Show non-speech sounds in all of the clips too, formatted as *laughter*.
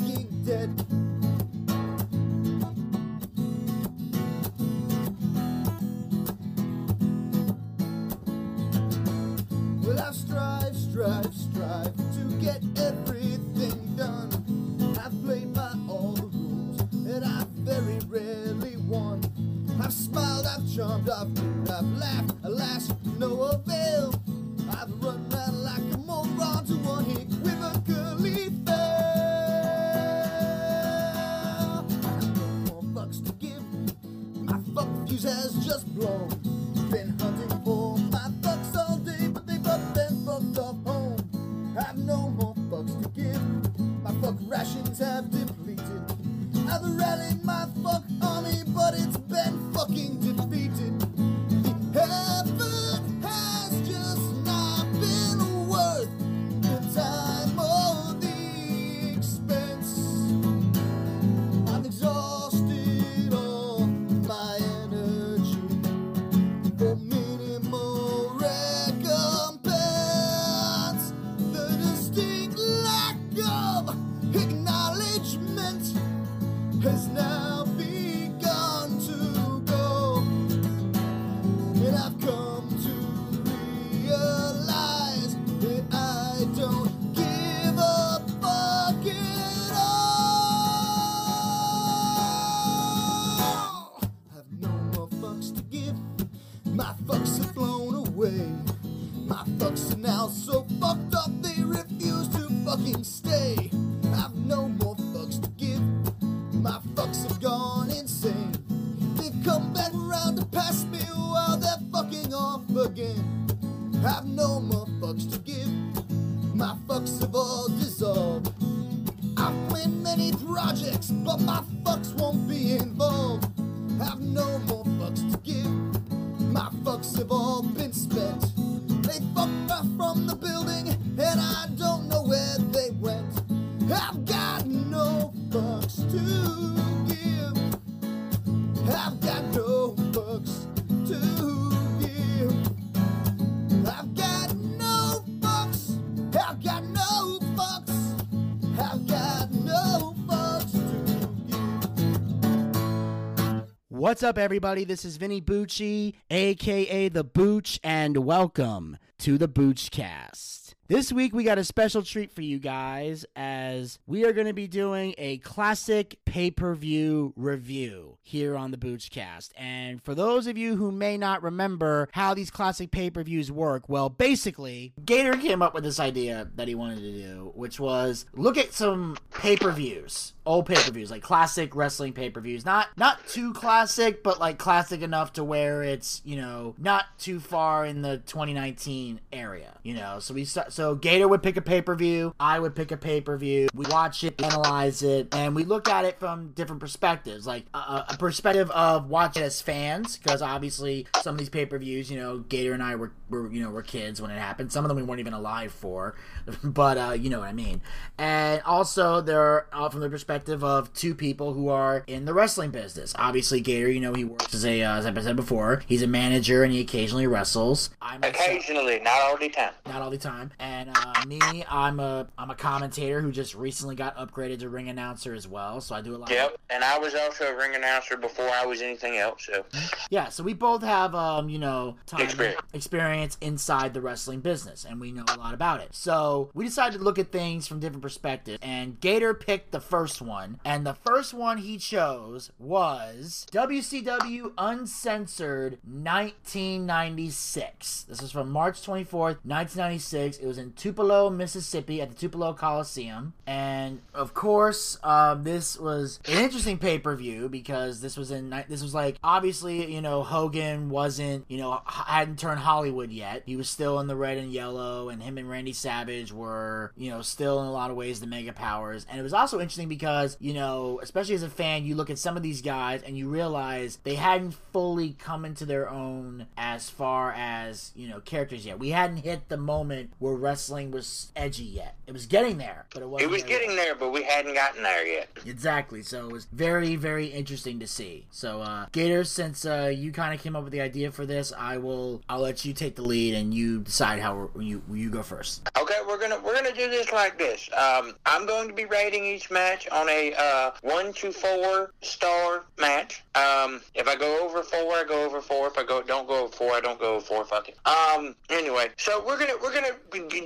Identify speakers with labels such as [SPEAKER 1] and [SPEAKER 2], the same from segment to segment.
[SPEAKER 1] now in I've rallied my fuck army, but it's
[SPEAKER 2] What's up, everybody? This is Vinny Bucci, aka The Booch, and welcome to the Boochcast. This week, we got a special treat for you guys as we are going to be doing a classic pay per view review here on the Boochcast. And for those of you who may not remember how these classic pay per views work, well, basically, Gator came up with this idea that he wanted to do, which was look at some pay per views old pay-per-views like classic wrestling pay-per-views. Not not too classic but like classic enough to where it's you know not too far in the 2019 area you know? So we so gator would pick a pay-per-view i would pick a pay-per-view we watch it analyze it and we look at it from different perspectives. Like perspective of watching as fans because obviously some of these pay-per-views you know gator and i were, were you know were kids when it happened some of them we weren't even alive for *laughs* but uh you know what i mean and also they're uh, from the perspective of two people who are in the wrestling business. Obviously, Gator, you know, he works as a, uh, as I said before, he's a manager and he occasionally wrestles. I myself-
[SPEAKER 3] Occasionally, not all the time.
[SPEAKER 2] not all the time. And uh, me, I'm a I'm a commentator who just recently got upgraded to ring announcer as well. So I do a lot. Of,
[SPEAKER 3] Yep, and I was also a ring announcer before I was anything else. So
[SPEAKER 2] yeah. So we both have um you know time
[SPEAKER 3] Experience.
[SPEAKER 2] experience inside the wrestling business, and we know a lot about it. So we decided to look at things from different perspectives. And Gator picked the first one. And the first one he chose was WCW Uncensored 1996. This was from March 24th, 1996. It was in Tupelo, Mississippi at the Tupelo Coliseum. And of course, uh, this was an interesting pay per view because this was in, this was like, obviously, you know, Hogan wasn't, you know, hadn't turned Hollywood yet. He was still in the red and yellow, and him and Randy Savage were, you know, still in a lot of ways the mega powers. And it was also interesting because, you know, especially as a fan, you look at some of these guys and you realize they hadn't fully come into their own as far as, you know, characters yet. We hadn't hit the moment where wrestling was edgy yet. It was getting there, but it wasn't.
[SPEAKER 3] It was
[SPEAKER 2] there
[SPEAKER 3] getting
[SPEAKER 2] yet.
[SPEAKER 3] there, but we hadn't gotten there yet.
[SPEAKER 2] Exactly. So it was very, very interesting to see. So, uh, Gator, since uh, you kind of came up with the idea for this, I will. I'll let you take the lead and you decide how you you go first.
[SPEAKER 3] Okay, we're gonna we're gonna do this like this. Um, I'm going to be rating each match on a uh, one to four star match. Um, if I go over four, I go over four. If I go don't go over four, I don't go over four. Fuck it. Um, anyway, so we're gonna we're gonna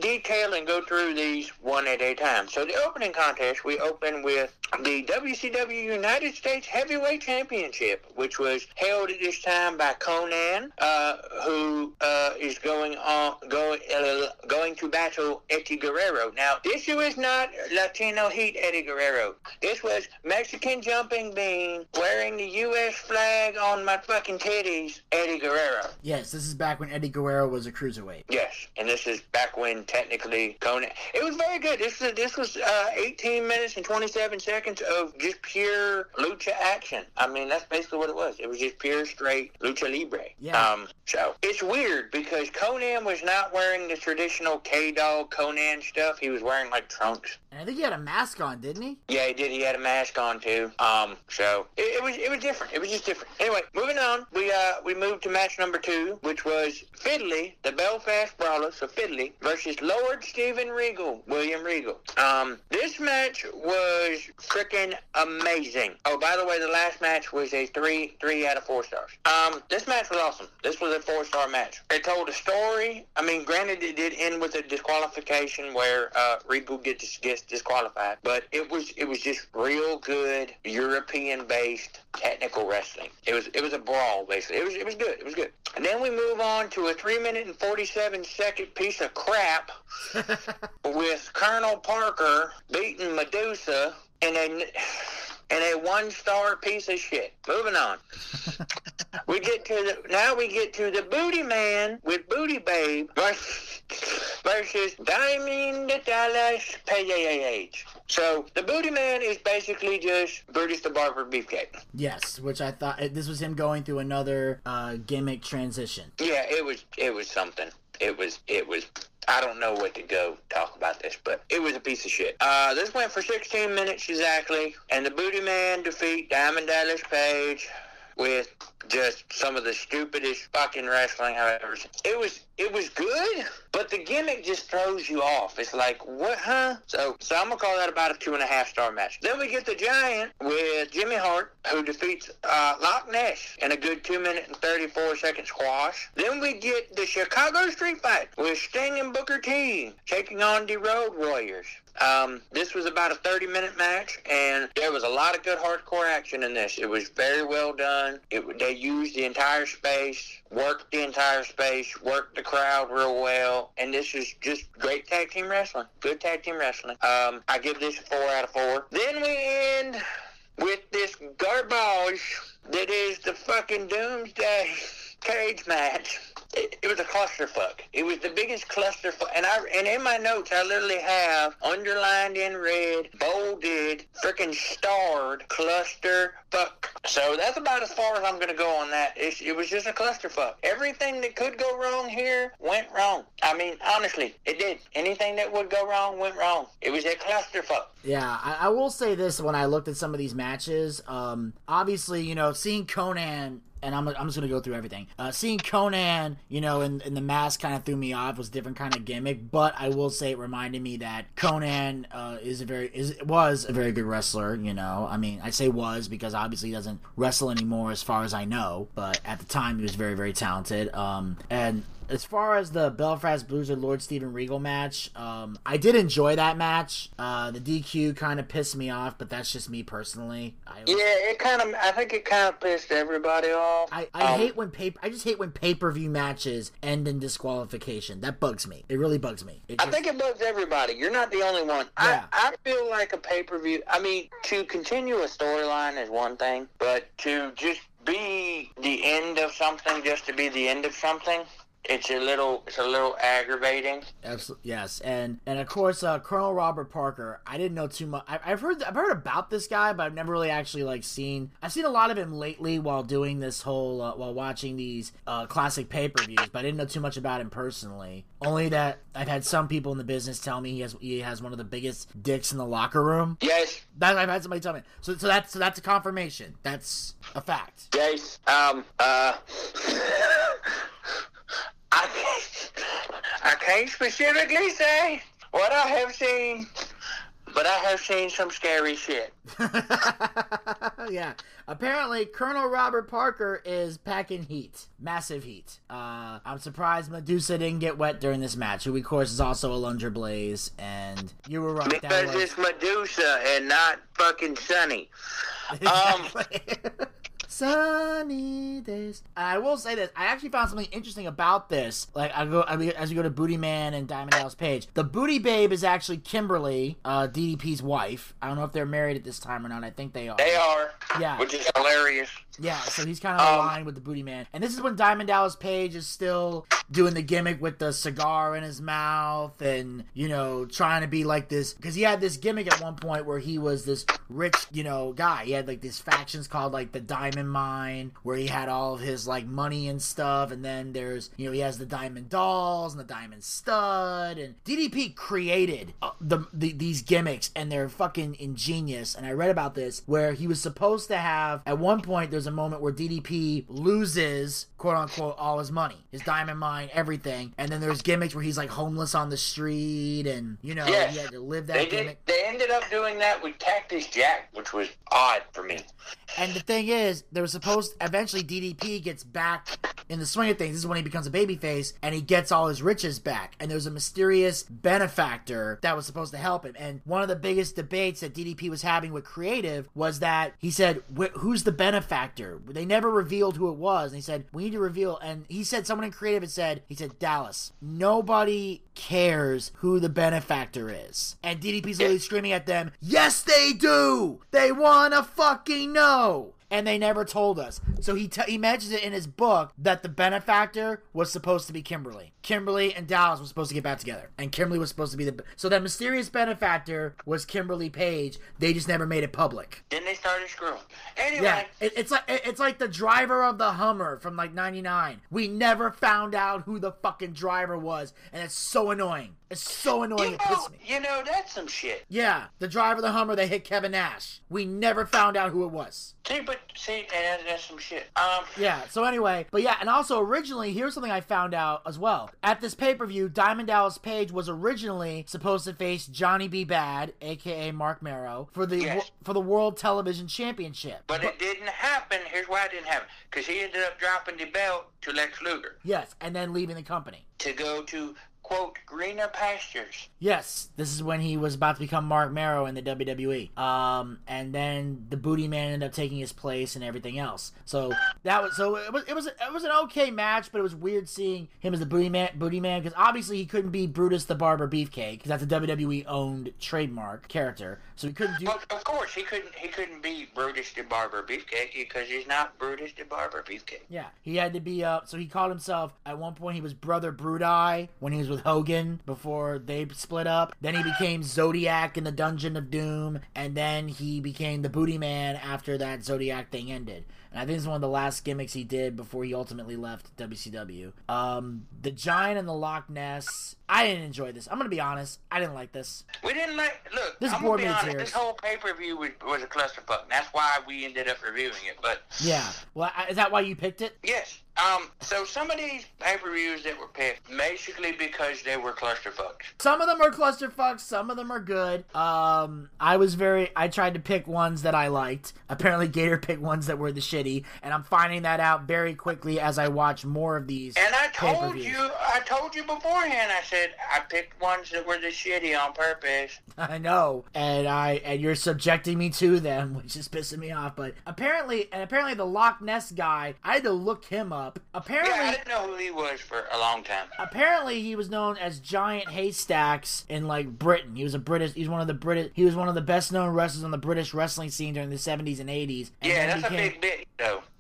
[SPEAKER 3] detail and go through these one at a time. So the opening contest, we open with the WCW United States Heavyweight Championship, which was held at this time by Konnan, uh, who uh, is going on going uh, going to battle Eddie Guerrero. Now, this was not Latino Heat Eddie Guerrero. This was Mexican jumping bean wearing the U.S. flag on my fucking titties, Eddie Guerrero.
[SPEAKER 2] Yes, this is back when Eddie Guerrero was a cruiserweight.
[SPEAKER 3] Yes, and this is back when technically Konnan. It was very good. This was this was uh, 18 minutes and 27 seconds of just pure lucha action. I mean, that's basically what it was. It was just pure straight lucha libre.
[SPEAKER 2] Yeah.
[SPEAKER 3] Um. So it's weird because Konnan was not wearing the traditional K Dog Konnan stuff. He was wearing like trunks.
[SPEAKER 2] And I think he had a mask on, didn't he?
[SPEAKER 3] Yeah, he did. He had a mask on too. Um, so it, it was it was different. It was just different. Anyway, moving on. We uh we moved to match number two, which was Finlay, the Belfast Brawler, so Finlay versus Lord Steven Regal, William Regal. Um, this match was freaking amazing. Oh, by the way, the last match was a three three out of four stars. Um, this match was awesome. This was a four star match. It told a story. I mean, granted, it did end with a disqualification where uh, gets gets disqualified, but it was it was just real good European based technical wrestling. It was it was a brawl basically. It was it was good. It was good. And then we move on to a three minute and forty seven second piece of crap *laughs* with Colonel Parker beating Medusa in a in a one star piece of shit. Moving on. *laughs* we get to the now we get to the Booty Man with Booty Babe versus, versus Diamond Dallas Page. So the Booty Man is basically just Brutus the Barber Beefcake.
[SPEAKER 2] Yes, which I thought this was him going through another uh, gimmick transition.
[SPEAKER 3] Yeah, it was it was something. It was it was I don't know what to go talk about this, but it was a piece of shit. Uh, this went for 16 minutes exactly, and the Booty Man defeat Diamond Dallas Page with just some of the stupidest fucking wrestling I've ever seen. It was it was good, but the gimmick just throws you off. It's like what, huh? So so I'm gonna call that about a two and a half star match. Then we get the Giant with Jimmy Hart, who defeats uh, Loch Ness in a good two minute and 34 second squash. Then we get the Chicago Street Fight with Sting and Booker T taking on the Road Warriors. Um, this was about a 30 minute match, and there was a lot of good hardcore action in this. It was very well done. It, they used the entire space, worked the entire space, worked the crowd real well, and this is just great tag team wrestling. Good tag team wrestling. Um, I give this a four out of four. Then we end with this garbage that is the fucking Doomsday *laughs* cage match. It, was a clusterfuck. It was the biggest clusterfuck. And I and in my notes, I literally have underlined in red, bolded, freaking starred clusterfuck. So that's about as far as I'm gonna go on that. It, it was just a clusterfuck. Everything that could go wrong here went wrong. I mean, honestly, it did. Anything that would go wrong went wrong. It was a clusterfuck.
[SPEAKER 2] Yeah, I, I will say this when I looked at some of these matches. Um, obviously, you know, seeing Konnan. And I'm, I'm just gonna go through everything. Uh, seeing Konnan, you know, in, in the mask kind of threw me off. Was a different kind of gimmick, but I will say it reminded me that Konnan uh, is a very is was a very good wrestler. You know, I mean, I say was because obviously he doesn't wrestle anymore, as far as I know. But at the time, he was very very talented. Um, and as far as the Belfast Blues or Lord Steven Regal match, um, I did enjoy that match. Uh, the DQ kind of pissed me off, but that's just me personally. I,
[SPEAKER 3] Yeah, it kind of. I think it kind of pissed everybody off.
[SPEAKER 2] I, I
[SPEAKER 3] Um,
[SPEAKER 2] hate when pay I just hate when pay per view matches end in disqualification. That bugs me. It really bugs me. It
[SPEAKER 3] I think it bugs everybody. You're not the only one.
[SPEAKER 2] Yeah.
[SPEAKER 3] I, I feel like a pay per view. I mean, to continue a storyline is one thing, but to just be the end of something, just to be the end of something, it's a little, it's a little aggravating.
[SPEAKER 2] Absolutely, yes, and and of course, uh, Colonel Robert Parker. I didn't know too much. I, I've heard I've heard about this guy, but I've never really actually like seen. I've seen a lot of him lately while doing this whole uh, while watching these uh, classic pay per views, but I didn't know too much about him personally. Only that I've had some people in the business tell me he has he has one of the biggest dicks in the locker room.
[SPEAKER 3] Yes,
[SPEAKER 2] That I've had somebody tell me. So so that's so that's a confirmation. That's a fact.
[SPEAKER 3] yes. Um. Uh. *laughs* I can't, I can't specifically say what I have seen, but I have seen some scary shit. *laughs*
[SPEAKER 2] yeah. Apparently, Colonel Robert Parker is packing heat. Massive heat. Uh, I'm surprised Medusa didn't get wet during this match, who, of course, is also Alundra Blaze. And you were right.
[SPEAKER 3] Because it's Medusa and not fucking Sunny. *laughs* Um, *laughs*
[SPEAKER 2] Sunny days. I will say this: I actually found something interesting about this. Like I go I mean, as you go to Booty Man and Diamond Dallas Page, the Booty Babe is actually Kimberly, uh, DDP's wife. I don't know if they're married at this time or not. I think they are.
[SPEAKER 3] They are,
[SPEAKER 2] Yeah.
[SPEAKER 3] which is hilarious.
[SPEAKER 2] Yeah, so he's kind of
[SPEAKER 3] Um,
[SPEAKER 2] aligned with the Booty Man. And this is when Diamond Dallas Page is still doing the gimmick with the cigar in his mouth and, you know, trying to be like this. Because he had this gimmick at one point where he was this rich, you know, guy. He had like these factions called like the Diamond Mine, where he had all of his like money and stuff. And then there's, you know, he has the Diamond Dolls and the Diamond Stud. And DDP created uh, the, the these gimmicks and they're fucking ingenious. And I read about this where he was supposed to have, at one point, there's a moment where DDP loses, quote unquote, all his money, his diamond mine, everything. And then there's gimmicks where he's like homeless on the street and, you know,
[SPEAKER 3] Yes.
[SPEAKER 2] he had to live that
[SPEAKER 3] They
[SPEAKER 2] gimmick.
[SPEAKER 3] did. They ended up doing that with Cactus Jack, which was odd for me.
[SPEAKER 2] And the thing is, there was supposed eventually DDP gets back in the swing of things. This is when he becomes a babyface and he gets all his riches back. And there's a mysterious benefactor that was supposed to help him. And one of the biggest debates that DDP was having with creative was that he said, "Who's the benefactor?" They never revealed who it was. And he said, "We need to reveal." And he said, someone in creative had said, he said, "Dallas, nobody cares who the benefactor is." And DDP's literally screaming at them, "Yes, they do. They wanna fucking know." And they never told us. So he t- he mentions it in his book that the benefactor was supposed to be Kimberly. Kimberly and Dallas were supposed to get back together, and Kimberly was supposed to be the so that mysterious benefactor was Kimberly Page. They just never made it public.
[SPEAKER 3] Then they started screwing. Anyway,
[SPEAKER 2] Yeah, it, it's like it- it's like the driver of the Hummer from like '99. We never found out who the fucking driver was, and it's so annoying. It's so annoying.
[SPEAKER 3] you know,
[SPEAKER 2] me.
[SPEAKER 3] you know that's some shit.
[SPEAKER 2] Yeah, the driver of the Hummer. They hit Kevin Nash. We never found out who it was.
[SPEAKER 3] See, but see, and that's, some shit. Um,
[SPEAKER 2] Yeah, so anyway, but yeah, and also originally, here's something I found out as well. At this pay per view, Diamond Dallas Page was originally supposed to face Johnny B. Badd, aka Marc Mero, for the
[SPEAKER 3] Yes.
[SPEAKER 2] for the World Television Championship.
[SPEAKER 3] but it didn't happen. Here's why it didn't happen. Because he ended up dropping the belt to Lex Luger
[SPEAKER 2] yes, and then leaving the company.
[SPEAKER 3] to go to, quote, greener pastures.
[SPEAKER 2] Yes, this is when he was about to become Marc Mero in the WWE. Um, and then the Booty Man ended up taking his place and everything else. So that was so it was it was it was an okay match, but it was weird seeing him as the Booty Man Booty Man because obviously he couldn't be Brutus the Barber Beefcake because that's a WWE owned trademark character, so he couldn't do.
[SPEAKER 3] Well, of course, he couldn't. He couldn't be Brutus the Barber Beefcake because he's not Brutus the Barber Beefcake.
[SPEAKER 2] Yeah, he had to be uh so he called himself at one point he was Brother Bruti when he was with Hogan before they split up. Then he became Zodiac in the Dungeon of Doom, and then he became the Booty Man after that Zodiac thing ended. And I think it's one of the last gimmicks he did before he ultimately left WCW. Um, the Giant and the Loch Ness. I didn't enjoy this. I'm gonna be honest. I didn't like this.
[SPEAKER 3] We didn't like. Look,
[SPEAKER 2] This
[SPEAKER 3] I'm
[SPEAKER 2] bored
[SPEAKER 3] gonna be honest.
[SPEAKER 2] tears.
[SPEAKER 3] This whole pay per view was, was a clusterfuck. And that's why we ended up reviewing it. But
[SPEAKER 2] Yeah. Well, is that why you picked it?
[SPEAKER 3] yes, Um, so some of these pay-per-views that were picked, basically because they were clusterfucks.
[SPEAKER 2] Some of them are clusterfucks, some of them are good. Um, I was very, I tried to pick ones that I liked. Apparently, Gator picked ones that were the shitty, and I'm finding that out very quickly as I watch more of these.
[SPEAKER 3] And I told you, I told you beforehand. I said I picked ones that were the shitty on purpose. *laughs*
[SPEAKER 2] I know, and I and you're subjecting me to them, *laughs* which is pissing me off. But apparently, and apparently, the Loch Ness guy, I had to look him up. Apparently,
[SPEAKER 3] Yeah, I didn't know who he was for a long time.
[SPEAKER 2] apparently he was known as Giant Haystacks in like Britain. He was a British. He's one of the British. He was one of the best known wrestlers on the British wrestling scene during the 70s and 80s. And
[SPEAKER 3] Yeah, that's a big bit,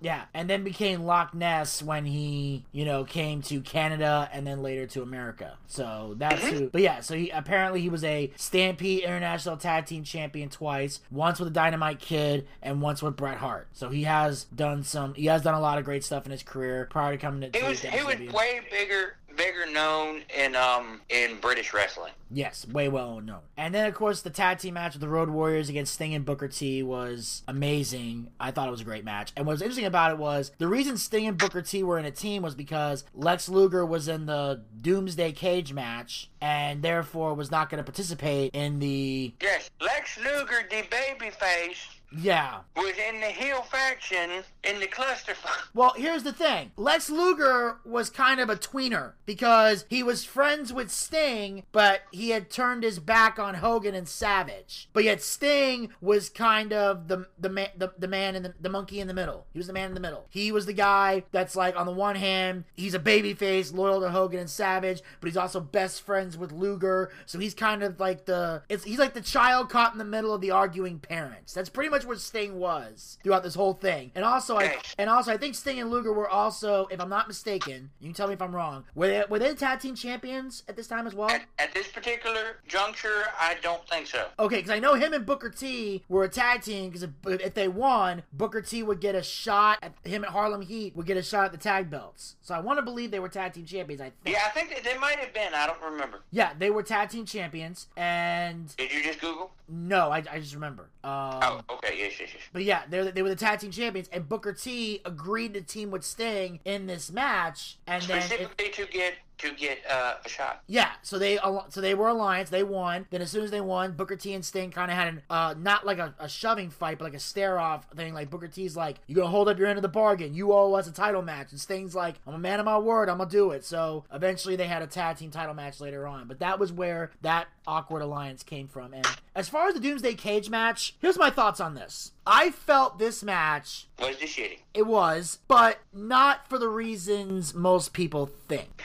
[SPEAKER 2] Yeah, and then became Loch Ness when he, you know, came to Canada and then later to America. So that's mm-hmm. who. But yeah, so he apparently he was a Stampede International Tag Team Champion twice, once with the Dynamite Kid and once with Bret Hart. So he has done some. He has done a lot of great stuff in his career prior to coming to.
[SPEAKER 3] He was he was way bigger bigger known in um in British wrestling.
[SPEAKER 2] Yes, way well known. And then, of course, the tag team match with the Road Warriors against Sting and Booker T was amazing. I thought it was a great match. And what was interesting about it was the reason Sting and Booker T were in a team was because Lex Luger was in the Doomsday Cage match and therefore was not going to participate in the.
[SPEAKER 3] Yes, Lex Luger, the babyface,
[SPEAKER 2] Yeah.
[SPEAKER 3] was in the heel faction in the clusterfuck. *laughs*
[SPEAKER 2] Well, here's the thing. Lex Luger was kind of a tweener because he was friends with Sting, but he had turned his back on Hogan and Savage. But yet Sting was kind of the the man the, the man in the, the monkey in the middle. He was the man in the middle. He was the guy that's like on the one hand, he's a babyface, loyal to Hogan and Savage, but he's also best friends with Luger. So he's kind of like the it's he's like the child caught in the middle of the arguing parents. That's pretty much what Sting was throughout this whole thing. And also I and also I think Sting and Luger were also, if I'm not mistaken, you can tell me if I'm wrong. Were they were they the tag team champions at this time as well?
[SPEAKER 3] At, at this particular juncture, I don't think so.
[SPEAKER 2] Okay, because I know him and Booker T were a tag team. Because if, if they won, Booker T would get a shot. At, him at Harlem Heat would get a shot at the tag belts. So I want to believe they were tag team champions. I think.
[SPEAKER 3] Yeah, I think that they might have been. I don't remember.
[SPEAKER 2] Yeah, they were tag team champions. And
[SPEAKER 3] Did you just Google?
[SPEAKER 2] no, I, I just remember. Um,
[SPEAKER 3] Oh, okay. Yes, yes, yes.
[SPEAKER 2] But yeah, they they were the tag team champions, and Booker T agreed to team with Sting in this match, and then it,
[SPEAKER 3] to get to get uh, a shot.
[SPEAKER 2] Yeah, so they so they were alliance. They won. Then as soon as they won, Booker T and Sting kind of had an uh not like a, a shoving fight, but like a stare off thing. Like Booker T's like, "You're gonna hold up your end of the bargain? You owe us a title match." And Sting's like, "I'm a man of my word. I'm gonna do it." So eventually they had a tag team title match later on. But that was where that awkward alliance came from. And as far as the Doomsday Cage match, here's my thoughts on this. I felt this match
[SPEAKER 3] Was the shitty.
[SPEAKER 2] it was, but not for the reasons most people think.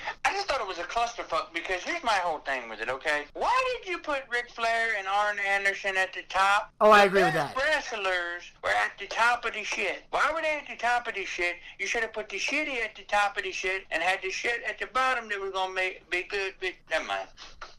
[SPEAKER 3] Clusterfuck because here's my whole thing with it, okay? Why did you put Ric Flair and Arn Anderson at the top?
[SPEAKER 2] Oh, I agree with that.
[SPEAKER 3] Wrestlers were at the top of the shit. Why were they at the top of the shit? You should have put the shitty at the top of the shit and had the shit at the bottom that was gonna make be good. But never mind.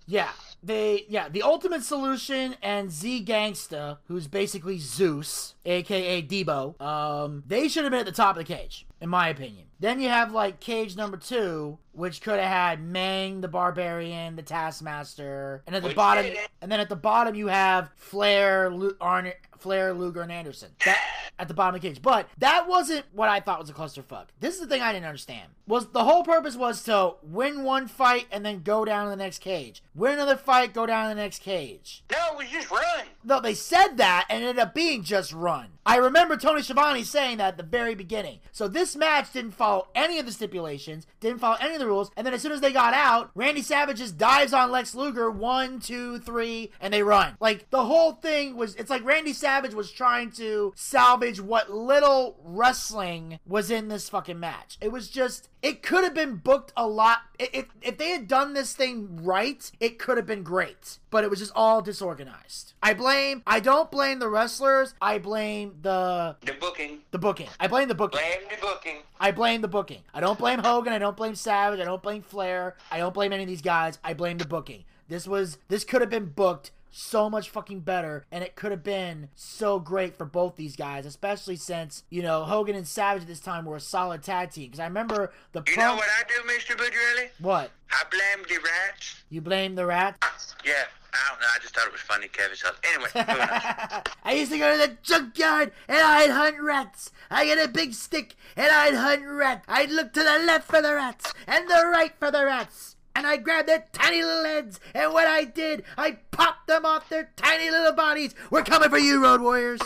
[SPEAKER 2] Yeah, they yeah the Ultimate Solution and Z Gangsta, who's basically Zeus, aka Debo. Um, they should have been at the top of the cage, in my opinion. Then you have like cage number two, which could have had Meng the Barbarian, the Taskmaster, and at the bottom, and then at the bottom you have Flair, Lu- Arn, Flair, Luger, and Anderson. That *sighs* at the bottom of the cage. But that wasn't what I thought was a clusterfuck. This is the thing I didn't understand. Was the whole purpose was to win one fight and then go down to the next cage. Win another fight, go down to the next cage.
[SPEAKER 3] No, it was just run.
[SPEAKER 2] No, they said that and it ended up being just run. I remember Tony Schiavone saying that at the very beginning. So this match didn't follow any of the stipulations, didn't follow any of the rules, and then as soon as they got out, Randy Savage just dives on Lex Luger, one, two, three, and they run. Like the whole thing was it's like Randy Savage was trying to salvage what little wrestling was in this fucking match. It was just it could have been booked a lot if if they had done this thing right, it could have been great. But it was just all disorganized. I blame I don't blame the wrestlers. I blame the
[SPEAKER 3] The booking.
[SPEAKER 2] the booking. I blame the booking.
[SPEAKER 3] Blame the booking.
[SPEAKER 2] I blame the booking. I don't blame Hogan. I don't blame Savage. I don't blame Flair. I don't blame any of these guys. I blame the booking. This was this could have been booked so much fucking better and it could have been so great for both these guys especially since you know hogan and savage at this time were a solid tag team because i remember the
[SPEAKER 3] You know what I do, Mr. Budrelli?
[SPEAKER 2] what
[SPEAKER 3] I blame the rats.
[SPEAKER 2] you blame the rats?
[SPEAKER 3] Yeah, I don't know. I just thought it was funny, Kevin. So anyway. *laughs*
[SPEAKER 2] I used to go to the junkyard and I'd hunt rats. I get a big stick and I'd hunt rats. I'd look to the left for the rats and the right for the rats. And I grabbed their tiny little heads, and when I did, I popped them off their tiny little bodies. We're coming for you, Road Warriors.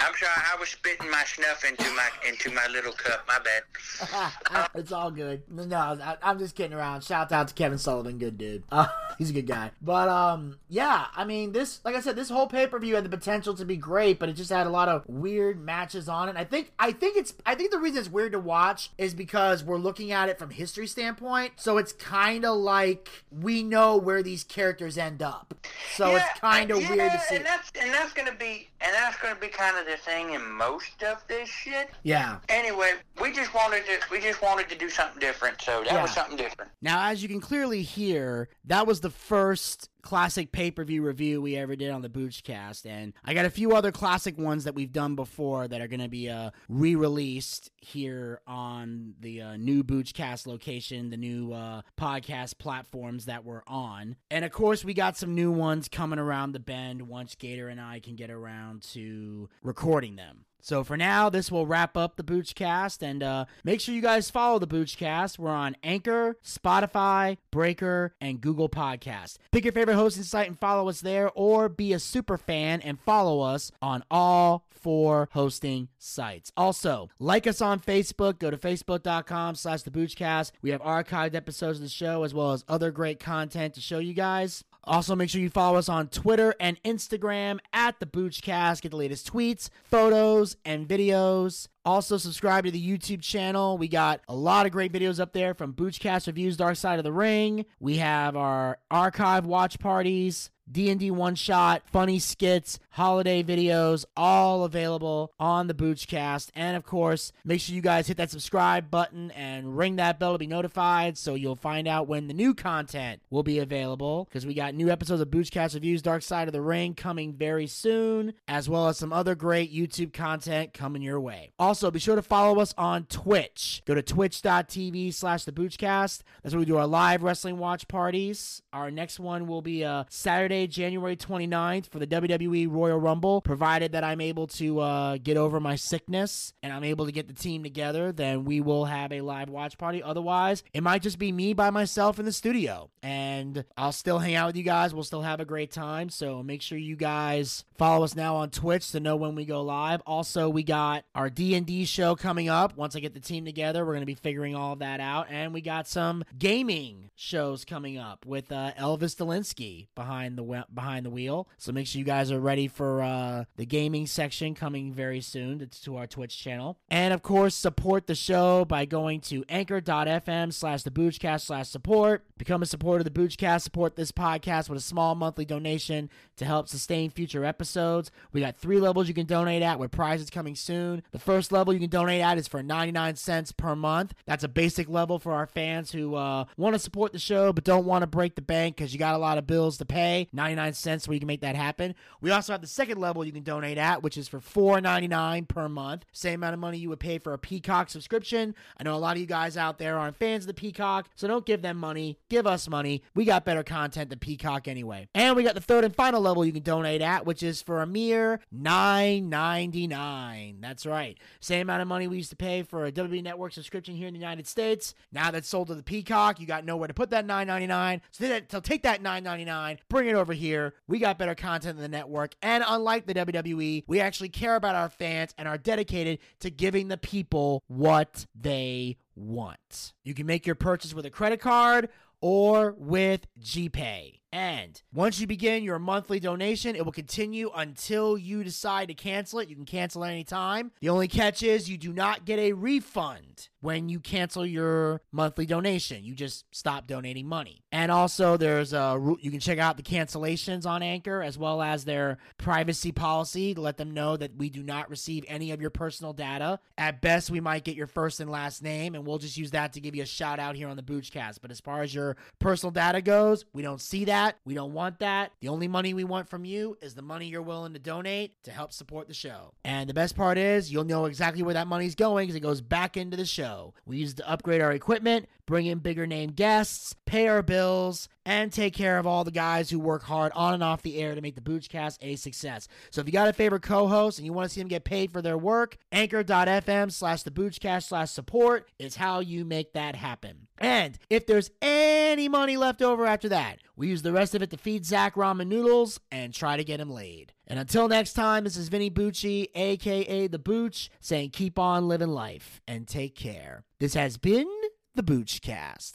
[SPEAKER 3] I'm sorry. I was spitting my snuff into my into my little cup. My bad. *laughs*
[SPEAKER 2] it's all good. No, I, I'm just kidding around. Shout out to Kevin Sullivan, good dude. *laughs* Uh, he's a good guy. But um, yeah, I mean, this, like I said, this whole pay per view had the potential to be great, but it just had a lot of weird matches on it. I think, I think it's, I think the reason it's weird to watch is because we're looking at it from history standpoint. So it's kind of like we know where these characters end up. So it's kind of
[SPEAKER 3] yeah,
[SPEAKER 2] weird to see.
[SPEAKER 3] And that's and that's gonna be and that's gonna be kind of the thing in most of this shit.
[SPEAKER 2] Yeah.
[SPEAKER 3] Anyway, we just wanted to we just wanted to do something different, so that was something different.
[SPEAKER 2] Now, as you can clearly hear, that was the first classic pay per view review we ever did on the Boochcast, and I got a few other classic ones that we've done before that are going to be uh, re released here on the uh, new Boochcast location, the new uh, podcast platforms that we're on. And of course, we got some new ones coming around the bend once Gator and I can get around to recording them. So for now, this will wrap up the Boochcast, and uh, make sure you guys follow the Boochcast. We're on Anchor, Spotify, Breaker, and Google Podcast. Pick your favorite hosting site and follow us there, or be a super fan and follow us on all four hosting sites. Also, like us on Facebook. Go to facebook.com slash the Boochcast. We have archived episodes of the show as well as other great content to show you guys. Also, make sure you follow us on Twitter and Instagram at the Boochcast. Get the latest tweets, photos, and videos. Also, subscribe to the YouTube channel. We got a lot of great videos up there from Boochcast Reviews Dark Side of the Ring. We have our archive watch parties, D&D one shot, funny skits, holiday videos, all available on the Boochcast. And of course, make sure you guys hit that subscribe button and ring that bell to be notified so you'll find out when the new content will be available because we got new episodes of Boochcast Reviews Dark Side of the Ring coming very soon, as well as some other great YouTube content coming your way. Also, be sure to follow us on Twitch. Go to twitch.tv slash the Boochcast. That's where we do our live wrestling watch parties. Our next one will be a Saturday, January 29th for the WWE Royal Rumble. Provided that I'm able to uh, get over my sickness and I'm able to get the team together, then we will have a live watch party. Otherwise, it might just be me by myself in the studio. And I'll still hang out with you guys. We'll still have a great time. So make sure you guys follow us now on Twitch to know when we go live. Also, we got our D&D show coming up. Once I get the team together, we're going to be figuring all that out. And we got some gaming shows coming up with uh, Elvis Delinsky behind the we- behind the wheel. So make sure you guys are ready for uh, the gaming section coming very soon to, to our Twitch channel. And of course, support the show by going to anchor.fm slash the Boochcast slash support. Become a supporter of the Boochcast. Support this podcast with a small monthly donation to help sustain future episodes. We got three levels you can donate at with prizes coming soon. The first level you can donate at is for 99 cents per month. That's a basic level for our fans who uh, want to support the show but don't want to break the bank because you got a lot of bills to pay. 99 cents where you can make that happen. We also have the second level you can donate at, which is for $4.99 per month. Same amount of money you would pay for a Peacock subscription. I know a lot of you guys out there aren't fans of the Peacock, so don't give them money. Give us money. We got better content than Peacock anyway. And we got the third and final level you can donate at, which is for a mere $9.99. That's right. Same amount of money we used to pay for a WWE Network subscription here in the United States. Now that's sold to the Peacock, you got nowhere to put that $9.99. So, so take that $9.99, bring it over here. We got better content than the network. And unlike the WWE, we actually care about our fans and are dedicated to giving the people what they want. You can make your purchase with a credit card or with GPay. And once you begin your monthly donation, it will continue until you decide to cancel it. You can cancel at any time. The only catch is you do not get a refund when you cancel your monthly donation. You just stop donating money. And also, there's a you can check out the cancellations on Anchor as well as their privacy policy to let them know that we do not receive any of your personal data. At best, we might get your first and last name, and we'll just use that to give you a shout out here on the Boochcast. But as far as your personal data goes, we don't see that. We don't want that. The only money we want from you is the money you're willing to donate to help support the show. And the best part is you'll know exactly where that money's going because it goes back into the show. We use it to upgrade our equipment, bring in bigger name guests, pay our bills, and take care of all the guys who work hard on and off the air to make the Boochcast a success. So if you got a favorite co-host and you want to see them get paid for their work, anchor.fm slash the Boochcast slash support is how you make that happen. And if there's any money left over after that, we use the rest of it to feed Zach ramen noodles and try to get him laid. And until next time, this is Vinny Bucci, aka The Booch, saying keep on living life and take care. This has been the Boochcast.